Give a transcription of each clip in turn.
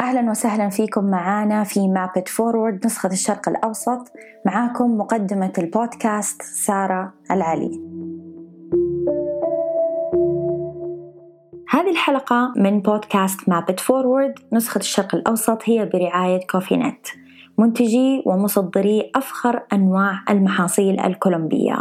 أهلا وسهلا فيكم معانا في Map It Forward نسخة الشرق الأوسط. معاكم مقدمة البودكاست سارة العلي. هذه الحلقة من بودكاست Map It Forward نسخة الشرق الأوسط هي برعاية Coffee Net. منتجي ومصدري أفخر أنواع المحاصيل الكولومبية.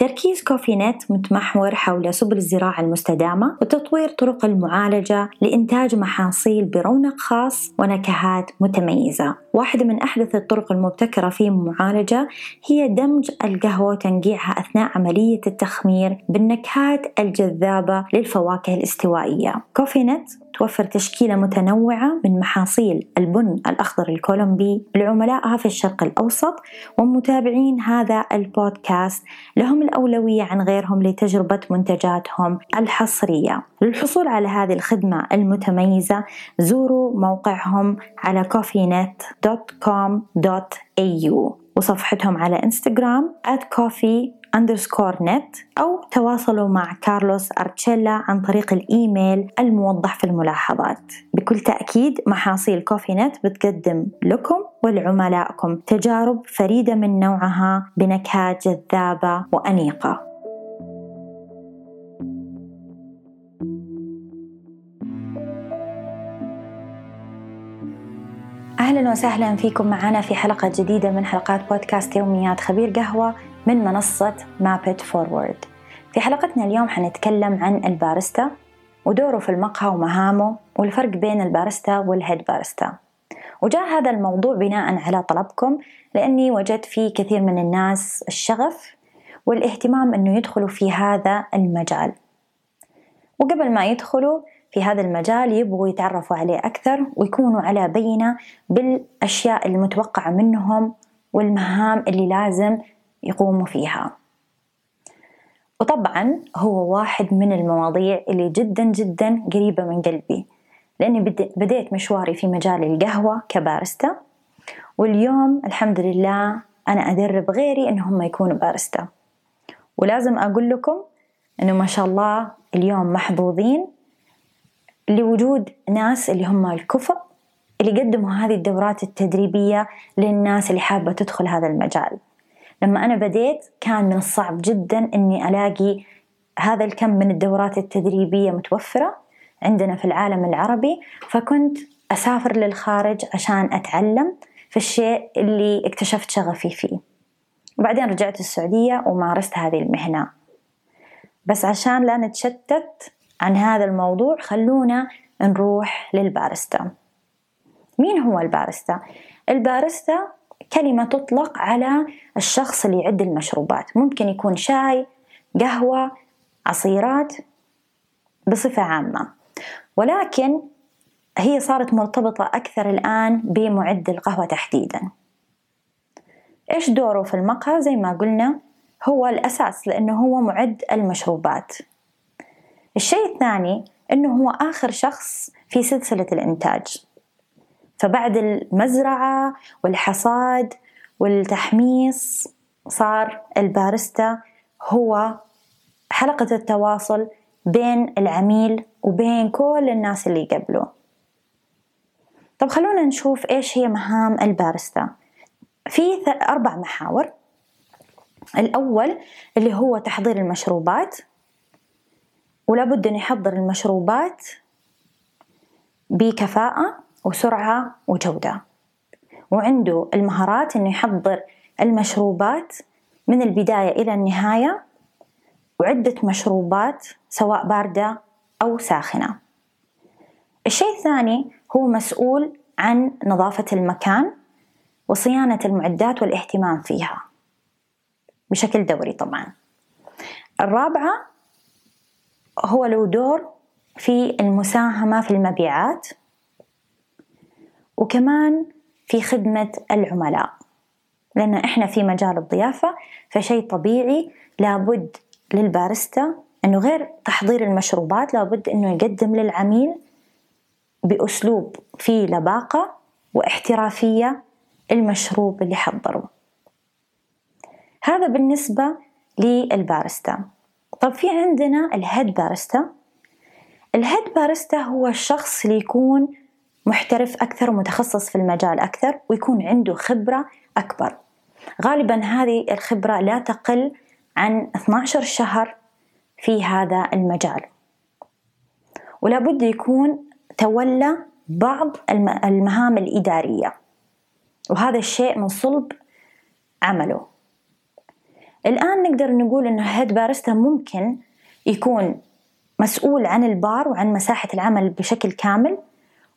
تركيز Coffee Net متمحور حول سبل الزراعة المستدامة وتطوير طرق المعالجة لإنتاج محاصيل برونق خاص ونكهات متميزة. واحدة من أحدث الطرق المبتكرة في المعالجة هي دمج القهوة وتنقيعها أثناء عملية التخمير بالنكهات الجذابة للفواكه الاستوائية. كوفي نت توفر تشكيلة متنوعة من محاصيل البن الأخضر الكولومبي لعملائها في الشرق الأوسط ومتابعين هذا البودكاست لهم الأولوية عن غيرهم لتجربة منتجاتهم الحصرية. للحصول على هذه الخدمة المتميزة زوروا موقعهم على coffeenet.com.au وصفحتهم على إنستغرام at coffee underscore net أو تواصلوا مع كارلوس أرتشيلا عن طريق الإيميل الموضح في الملاحظات. بكل تأكيد محاصيل Coffee Net بتقدم لكم ولعملائكم تجارب فريدة من نوعها بنكهات جذابة وأنيقة. أهلا وسهلا فيكم معنا في حلقة جديدة من حلقات بودكاست يوميات خبير قهوة. من منصة Map It Forward في حلقتنا اليوم حنتكلم عن الباريستا ودوره في المقهى ومهامه والفرق بين البارستا والهيد بارستا وجاء هذا الموضوع بناء على طلبكم لأني وجدت في كثير من الناس الشغف والاهتمام أنه يدخلوا في هذا المجال. وقبل ما يدخلوا في هذا المجال يبغوا يتعرفوا عليه أكثر ويكونوا على بينة بالأشياء المتوقعة منهم والمهام اللي لازم يقوموا فيها. وطبعا هو واحد من المواضيع اللي جدا جدا قريبة من قلبي لأني بديت مشواري في مجال القهوة كبارستا واليوم الحمد لله أنا أدرب غيري إنهم يكونوا بارستا ولازم أقول لكم إنه ما شاء الله اليوم محظوظين لوجود ناس اللي هم الكفء اللي قدموا هذه الدورات التدريبية للناس اللي حابة تدخل هذا المجال. لما أنا بديت كان من الصعب جدا إني ألاقي هذا الكم من الدورات التدريبية متوفرة عندنا في العالم العربي فكنت أسافر للخارج عشان أتعلم في الشيء اللي اكتشفت شغفي فيه. وبعدين رجعت السعودية ومارست هذه المهنة. بس عشان لا نتشتت عن هذا الموضوع خلونا نروح للبارستا مين هو البارستا؟ البارستا كلمة تطلق على الشخص اللي يعد المشروبات. ممكن يكون شاي قهوة عصيرات بصفة عامة. ولكن هي صارت مرتبطة أكثر الآن بمعد القهوة تحديدا. إيش دوره في المقهى؟ زي ما قلنا هو الأساس لأنه هو معد المشروبات. الشيء الثاني أنه هو آخر شخص في سلسلة الإنتاج. فبعد المزرعة والحصاد والتحميص صار البارستا هو حلقة التواصل بين العميل وبين كل الناس اللي قبله طب خلونا نشوف إيش هي مهام البارستا في أربع محاور. الأول اللي هو تحضير المشروبات ولابد أن يحضر المشروبات بكفاءة. وسرعة وجودة. وعنده المهارات أنه يحضر المشروبات من البداية إلى النهاية وعدة مشروبات سواء باردة أو ساخنة. الشيء الثاني هو مسؤول عن نظافة المكان وصيانة المعدات والاهتمام فيها بشكل دوري طبعا. الرابعة هو له دور في المساهمة في المبيعات وكمان في خدمة العملاء. لأن إحنا في مجال الضيافة فشيء طبيعي لابد للبارستا أنه غير تحضير المشروبات لابد أنه يقدم للعميل بأسلوب فيه لباقة واحترافية المشروب اللي حضره هذا بالنسبة للبارستا طب في عندنا الهيد بارستا الهيد باريستا هو الشخص اللي يكون محترف أكثر ومتخصص في المجال أكثر ويكون عنده خبرة أكبر. غالبا هذه الخبرة لا تقل عن 12 شهر في هذا المجال. ولا بد يكون تولى بعض المهام الإدارية. وهذا الشيء من صلب عمله. الآن نقدر نقول أنه هيد باريستا ممكن يكون مسؤول عن البار وعن مساحة العمل بشكل كامل.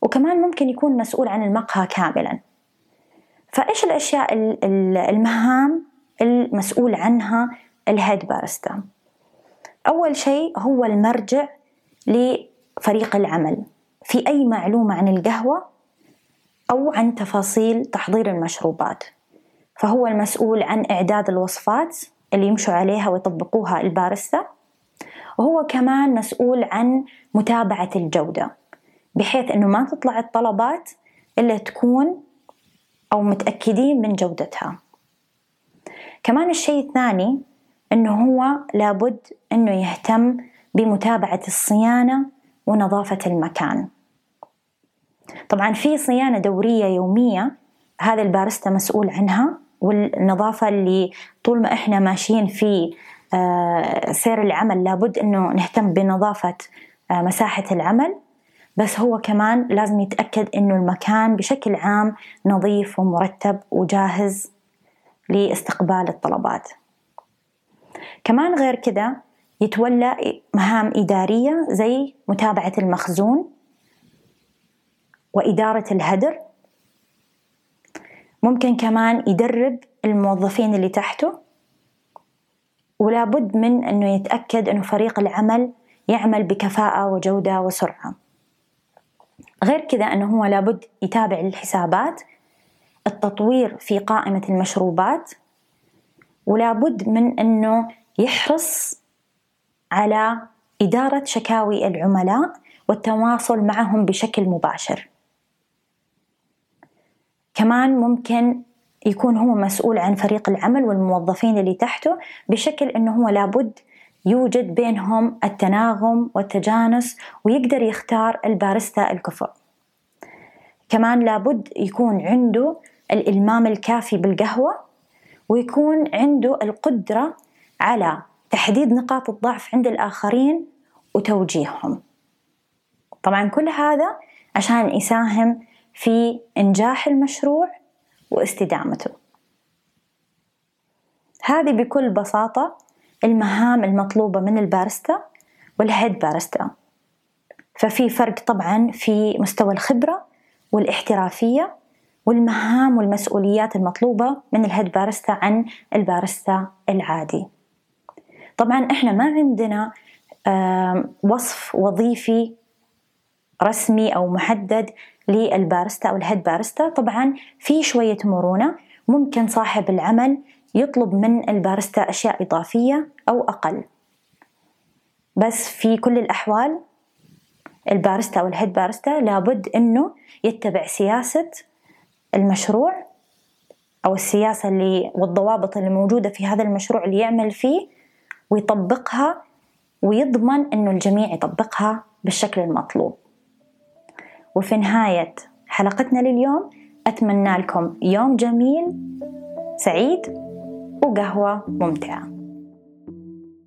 وكمان ممكن يكون مسؤول عن المقهى كاملا. فإيش الأشياء المهام المسؤول عنها الهيد باريستا أول شيء هو المرجع لفريق العمل. في أي معلومة عن القهوة أو عن تفاصيل تحضير المشروبات. فهو المسؤول عن إعداد الوصفات اللي يمشوا عليها ويطبقوها الباريستا وهو كمان مسؤول عن متابعة الجودة. بحيث أنه ما تطلع الطلبات إلا تكون أو متأكدين من جودتها. كمان الشيء الثاني أنه هو لابد أنه يهتم بمتابعة الصيانة ونظافة المكان. طبعا في صيانة دورية يومية هذا البارستا مسؤول عنها والنظافة اللي طول ما إحنا ماشيين في آه، سير العمل لابد إنه نهتم بنظافة آه، مساحة العمل. بس هو كمان لازم يتأكد إنه المكان بشكل عام نظيف ومرتب وجاهز لاستقبال الطلبات. كمان غير كذا يتولى مهام إدارية زي متابعة المخزون وإدارة الهدر. ممكن كمان يدرب الموظفين اللي تحته. ولا بد من أنه يتأكد أنه فريق العمل يعمل بكفاءة وجودة وسرعة. غير كذا أنه هو لابد يتابع الحسابات التطوير في قائمة المشروبات ولا بد من أنه يحرص على إدارة شكاوي العملاء والتواصل معهم بشكل مباشر. كمان ممكن يكون هو مسؤول عن فريق العمل والموظفين اللي تحته بشكل أنه هو لابد يوجد بينهم التناغم والتجانس ويقدر يختار البارستا الكفؤ. كمان لابد يكون عنده الإلمام الكافي بالقهوة ويكون عنده القدرة على تحديد نقاط الضعف عند الآخرين وتوجيههم. طبعا كل هذا عشان يساهم في إنجاح المشروع واستدامته. هذه بكل بساطة المهام المطلوبة من البارستا وال head barista ففي فرق طبعا في مستوى الخبرة والاحترافية والمهام والمسؤوليات المطلوبة من ال head barista عن البارستا العادي. طبعا إحنا ما عندنا وصف وظيفي رسمي أو محدد للبارستا أو ال head barista طبعا في شوية مرونة. ممكن صاحب العمل يطلب من البارستا أشياء إضافية أو أقل. بس في كل الأحوال البارستا أو ال head barista لابد إنه يتبع سياسة المشروع أو السياسة اللي والضوابط اللي موجودة في هذا المشروع اللي يعمل فيه ويطبقها ويضمن إنه الجميع يطبقها بالشكل المطلوب. وفي نهاية حلقتنا لليوم أتمنى لكم يوم جميل سعيد وقهوة ممتعة.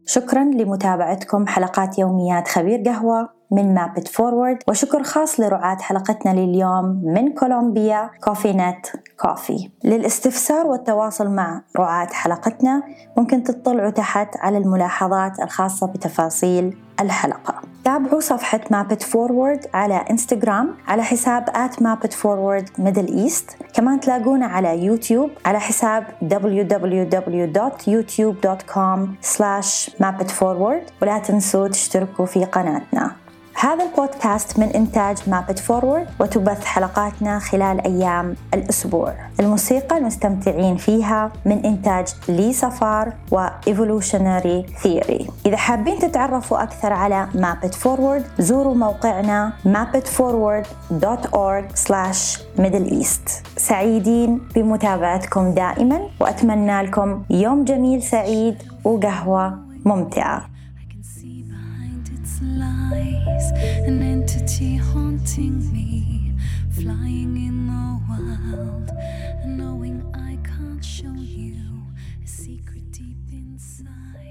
شكرا لمتابعتكم حلقات يوميات خبير قهوة. من Map It Forward وشكر خاص لرعاة حلقتنا لليوم من Colombia Coffee Net Coffee. للاستفسار والتواصل مع رعاة حلقتنا ممكن تطلعوا تحت على الملاحظات الخاصة بتفاصيل الحلقة. تابعوا صفحة Map It Forward على انستغرام على حساب at Map It Forward Middle East كمان تلاقونا على يوتيوب على حساب www.youtube.com slash mapitforward ولا تنسوا تشتركوا في قناتنا. هذا البودكاست من إنتاج Map It Forward وتبث حلقاتنا خلال أيام الأسبوع. الموسيقى المستمتعين فيها من إنتاج Lee Safar و Evolutionary Theory إذا حابين تتعرفوا أكثر على Map It Forward زوروا موقعنا mapitforward.org slash middle east. سعيدين بمتابعتكم دائما وأتمنى لكم يوم جميل سعيد وقهوة ممتعة. its lies, an entity haunting me, flying in the wild, knowing I can't show you. A secret deep inside.